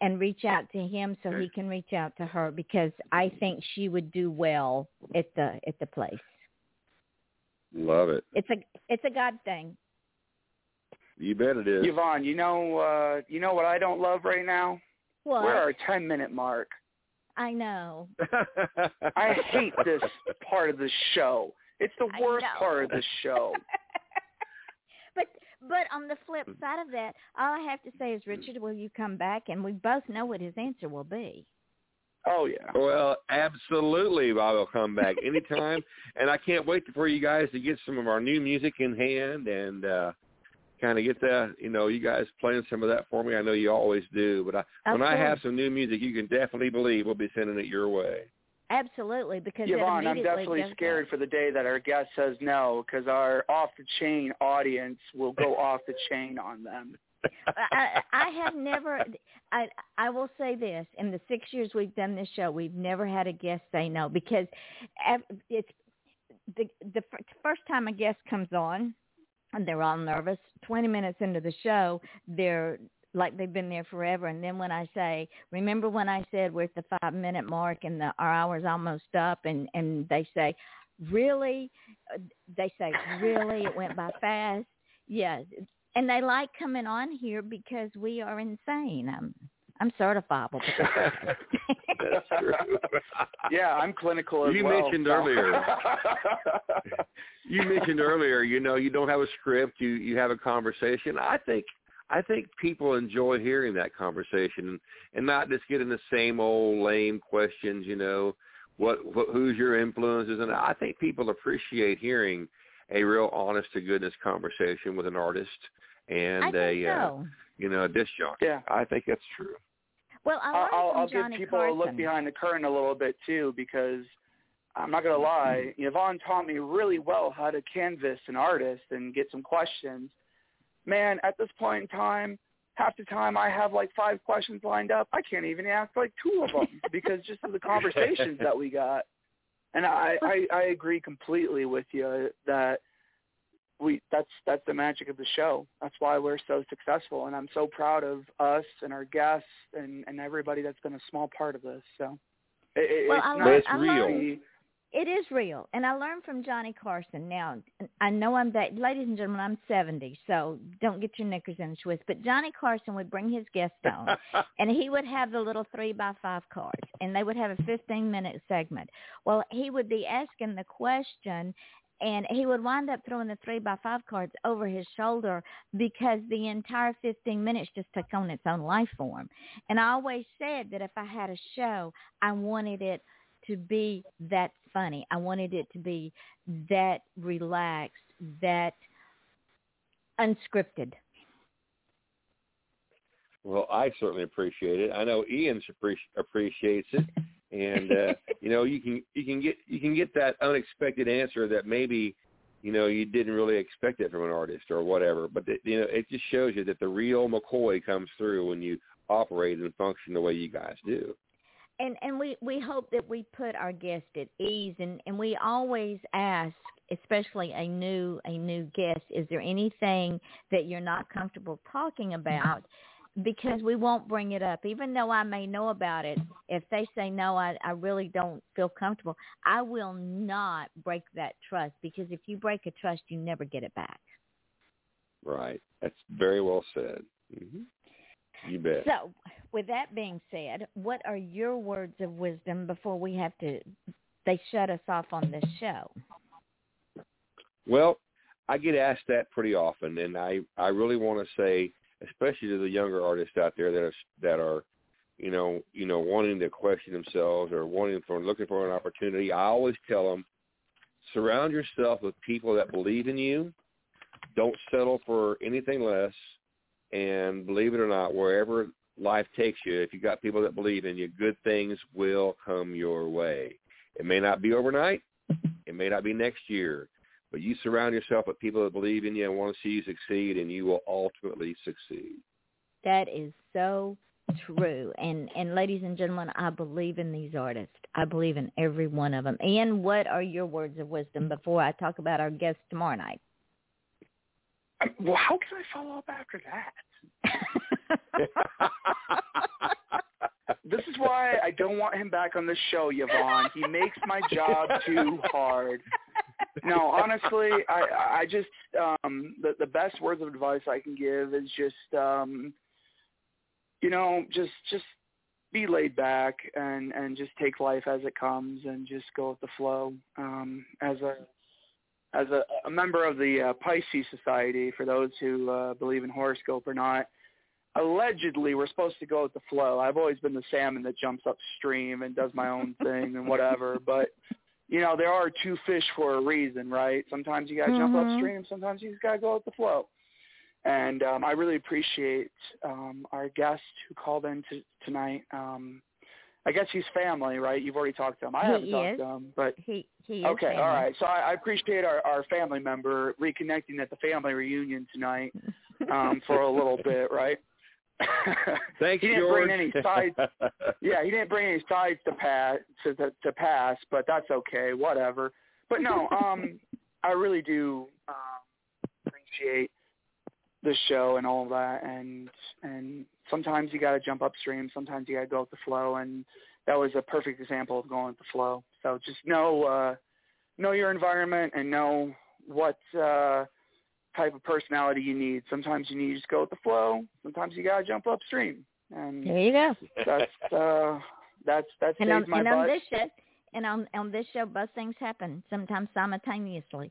and reach out to him so he can reach out to her because I think she would do well at the at the place. Love it. It's a it's a God thing. You bet it is. Yvonne, you know, uh, you know what I don't love right now? What? We're our 10 minute mark. I know. I hate this part of the show. It's the worst part of the show. but but on the flip side of that, all I have to say is Richard, will you come back? And we both know what his answer will be. Oh yeah. Well, absolutely, I will come back anytime, and I can't wait for you guys to get some of our new music in hand and uh kind of get that. You know, you guys playing some of that for me. I know you always do, but I, Of when I have some new music, you can definitely believe we'll be sending it your way. Absolutely, because it Yvonne, I'm definitely does scared that. for the day that our guest says no, because our off the chain audience will go off the chain on them. I, I have never. I I will say this: in the six years we've done this show, we've never had a guest say no because it's the the first time a guest comes on, and they're all nervous. Twenty minutes into the show, they're like they've been there forever. And then when I say, remember when I said we're at the five minute mark and the our hour's almost up, and and they say, really, Uh, they say, really, it went by fast. Yes, and they like coming on here because we are insane. I'm I'm certifiable. That's true. Yeah, I'm clinical as You well. mentioned so. earlier. you mentioned earlier, you know, you don't have a script, you you have a conversation. I think I think people enjoy hearing that conversation and not just getting the same old lame questions, you know, what, what who's your influences and I think people appreciate hearing a real honest to goodness conversation with an artist and I a think uh, so. you know, a disc jockey. Yeah. I think that's true. Well, I I'll, I'll, from I'll give people Carson. a look behind the curtain a little bit too, because I'm not gonna lie, Yvonne taught me really well how to canvas an artist and get some questions. Man, at this point in time, half the time I have like five questions lined up. I can't even ask like two of them because just of the conversations that we got. And I, I I agree completely with you that we that's that's the magic of the show. That's why we're so successful, and I'm so proud of us and our guests and and everybody that's been a small part of this. So it, it, Well, it's I not learned, It's I real. learned it is real, and I learned from Johnny Carson. Now, I know I'm that, ladies and gentlemen, I'm 70, so don't get your knickers in a twist. But Johnny Carson would bring his guest on, and he would have the little three by five cards, and they would have a 15 minute segment. Well, he would be asking the question, and he would wind up throwing the three by five cards over his shoulder because the entire 15 minutes just took on its own life form. And I always said that if I had a show, I wanted it to be that funny. I wanted it to be that relaxed, that unscripted. Well, I certainly appreciate it. I know Ian appreci- appreciates it, and uh, you know you can you can get you can get that unexpected answer that maybe you know you didn't really expect it from an artist or whatever. But the, you know it just shows you that the real McCoy comes through when you operate and function the way you guys do. And and we we hope that we put our guest at ease and and we always ask especially a new a new guest is there anything that you're not comfortable talking about because we won't bring it up even though I may know about it if they say no I I really don't feel comfortable I will not break that trust because if you break a trust you never get it back Right. That's very well said. hmm You bet. So, with that being said, what are your words of wisdom before we have to? They shut us off on this show. Well, I get asked that pretty often, and I I really want to say, especially to the younger artists out there that are that are, you know, you know, wanting to question themselves or wanting for looking for an opportunity. I always tell them, surround yourself with people that believe in you, don't settle for anything less. And believe it or not, wherever life takes you, if you got people that believe in you, good things will come your way. It may not be overnight. it may not be next year. But you surround yourself with people that believe in you and want to see you succeed, and you will ultimately succeed. That is so true. And and ladies and gentlemen, I believe in these artists. I believe in every one of them. And what are your words of wisdom before I talk about our guest tomorrow night? Well, how can I follow up after that? this is why I don't want him back on the show, Yvonne. He makes my job too hard. No, honestly, I I just um the the best words of advice I can give is just um you know, just just be laid back and and just take life as it comes and just go with the flow. Um as a as a, a member of the uh, Pisces Society, for those who uh, believe in horoscope or not, allegedly we're supposed to go with the flow. I've always been the salmon that jumps upstream and does my own thing and whatever. But you know, there are two fish for a reason, right? Sometimes you got to mm-hmm. jump upstream. Sometimes you just got to go with the flow. And um, I really appreciate um, our guest who called in to, tonight. Um, I guess he's family, right? You've already talked to him. I he haven't is. talked to him, but he he okay, family. all right. So I, I appreciate our, our family member reconnecting at the family reunion tonight um, for a little bit, right? Thanks, he didn't George. bring any sides. yeah, he didn't bring any sides to pass to, to to pass, but that's okay. Whatever. But no, um, I really do um, appreciate the show and all that, and and sometimes you got to jump upstream. Sometimes you got to go with the flow, and that was a perfect example of going with the flow. So just know uh, know your environment and know what. Uh, type of personality you need. Sometimes you need to just go with the flow. Sometimes you gotta jump upstream. And there you go. That's uh that's that's and on, my and butt. on this show and on on this show both things happen, sometimes simultaneously.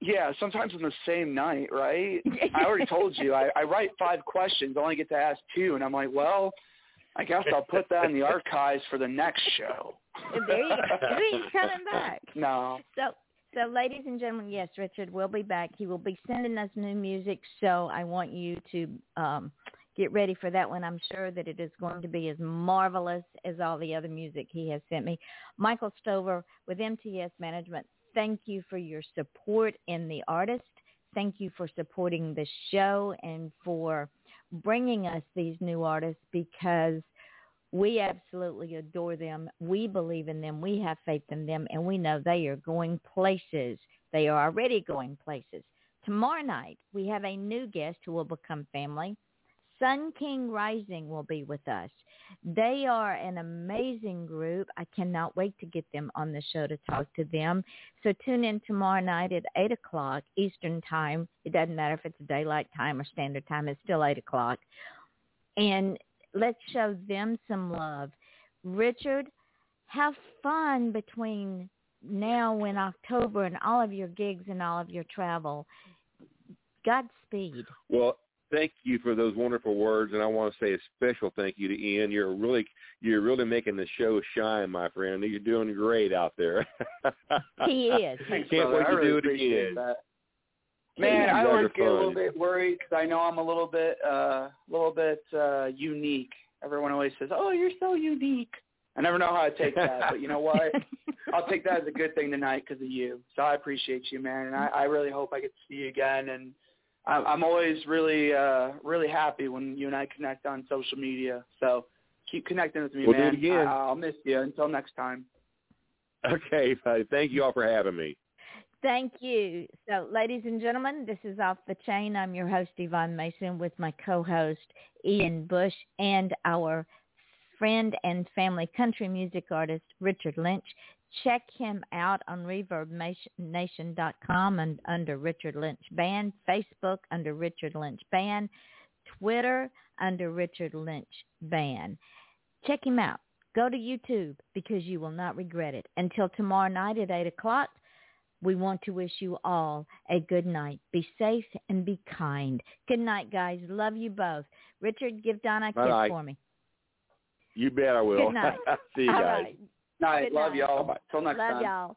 Yeah, sometimes in the same night, right? I already told you, I, I write five questions, I only get to ask two and I'm like, Well, I guess I'll put that in the archives for the next show. there you go. He's coming back. No. So so, ladies and gentlemen, yes, Richard will be back. He will be sending us new music, so I want you to um, get ready for that one. I'm sure that it is going to be as marvelous as all the other music he has sent me. Michael Stover with MTS Management, thank you for your support in the artist. Thank you for supporting the show and for bringing us these new artists because – we absolutely adore them. We believe in them. We have faith in them. And we know they are going places. They are already going places. Tomorrow night, we have a new guest who will become family. Sun King Rising will be with us. They are an amazing group. I cannot wait to get them on the show to talk to them. So tune in tomorrow night at 8 o'clock Eastern Time. It doesn't matter if it's daylight time or standard time. It's still 8 o'clock. And let's show them some love. Richard, have fun between now and October and all of your gigs and all of your travel. Godspeed. Well, thank you for those wonderful words, and I want to say a special thank you to Ian. You're really you're really making the show shine, my friend. You're doing great out there. he is. Thanks, Can't brother. wait to I really do it again. That. Man, I always get a little bit worried because I know I'm a little bit, uh, little bit uh, unique. Everyone always says, "Oh, you're so unique." I never know how to take that, but you know what? I'll take that as a good thing tonight because of you. So I appreciate you, man, and I, I really hope I get to see you again. And I'm, I'm always really, uh, really happy when you and I connect on social media. So keep connecting with me, We'll do man. it again. I, I'll miss you. Until next time. Okay, buddy. Thank you all for having me. Thank you. So, ladies and gentlemen, this is Off the Chain. I'm your host, Yvonne Mason, with my co-host, Ian Bush, and our friend and family country music artist, Richard Lynch. Check him out on ReverbNation.com and under Richard Lynch Band, Facebook under Richard Lynch Band, Twitter under Richard Lynch Band. Check him out. Go to YouTube because you will not regret it. Until tomorrow night at 8 o'clock, we want to wish you all a good night. Be safe and be kind. Good night, guys. Love you both. Richard, give Donna a kiss Bye-bye. for me. You bet I will. Good night. See you All guys. right. Night. Good Love night. y'all. Till next Love time. Love y'all.